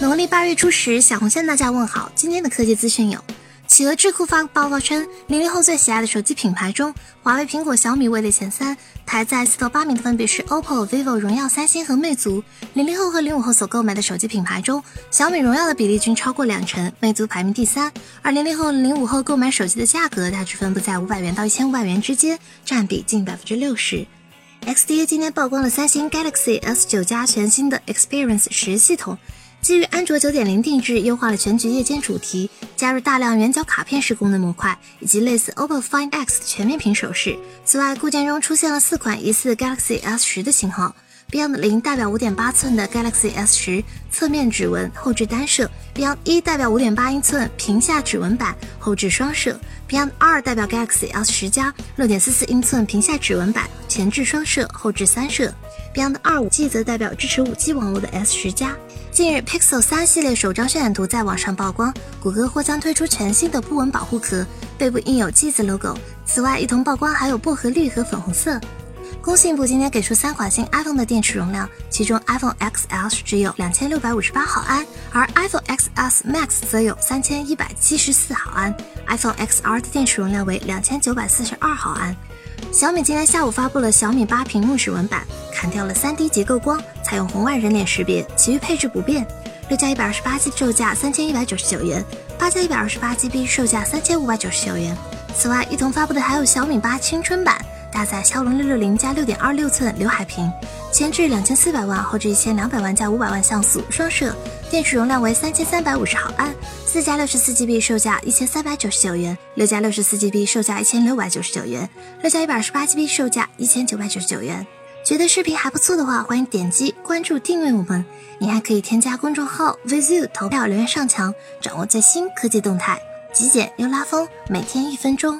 农历八月初十，小红向大家问好。今天的科技资讯有：企鹅智库发报告称，零零后最喜爱的手机品牌中，华为、苹果、小米位列前三，排在四到八名的分别是 OPPO、vivo、荣耀、三星和魅族。零零后和零五后所购买的手机品牌中，小米、荣耀的比例均超过两成，魅族排名第三。而零零后、零五后购买手机的价格大致分布在五百元到一千五百元之间，占比近百分之六十。XDA 今天曝光了三星 Galaxy S9 加全新的 Experience 十系统。基于安卓九点零定制，优化了全局夜间主题，加入大量圆角卡片式功能模块，以及类似 OPPO Find X 全面屏手势。此外，固件中出现了四款疑似 Galaxy S 十的型号：Beyond 零代表五点八寸的 Galaxy S 十侧面指纹后置单摄；Beyond 一代表五点八英寸屏下指纹版后置双摄；Beyond 二代表 Galaxy S 十加六点四四英寸屏下指纹版前置双摄后置三摄；Beyond 二五 G 则代表支持五 G 网络的 S 十加。近日，Pixel 三系列首张渲染图在网上曝光，谷歌或将推出全新的不纹保护壳，背部印有 G 字 logo。此外，一同曝光还有薄荷绿和粉红色。工信部今天给出三款新 iPhone 的电池容量，其中 iPhone XS 只有两千六百五十八毫安，而 iPhone XS Max 则有三千一百七十四毫安，iPhone XR 的电池容量为两千九百四十二毫安。小米今天下午发布了小米八屏幕指纹版，砍掉了 3D 结构光，采用红外人脸识别，其余配置不变。六加一百二十八 G 售价三千一百九十九元，八加一百二十八 GB 售价三千五百九十九元。此外，一同发布的还有小米八青春版，搭载骁龙六六零加六点二六寸刘海屏，前置两千四百万，后置一千两百万加五百万像素双摄，电池容量为三千三百五十毫安。四加六十四 GB 售价一千三百九十九元，六加六十四 GB 售价一千六百九十九元，六加一百二十八 GB 售价一千九百九十九元。觉得视频还不错的话，欢迎点击关注订阅我们。你还可以添加公众号 VZU 投票留言上墙，掌握最新科技动态。极简又拉风，每天一分钟。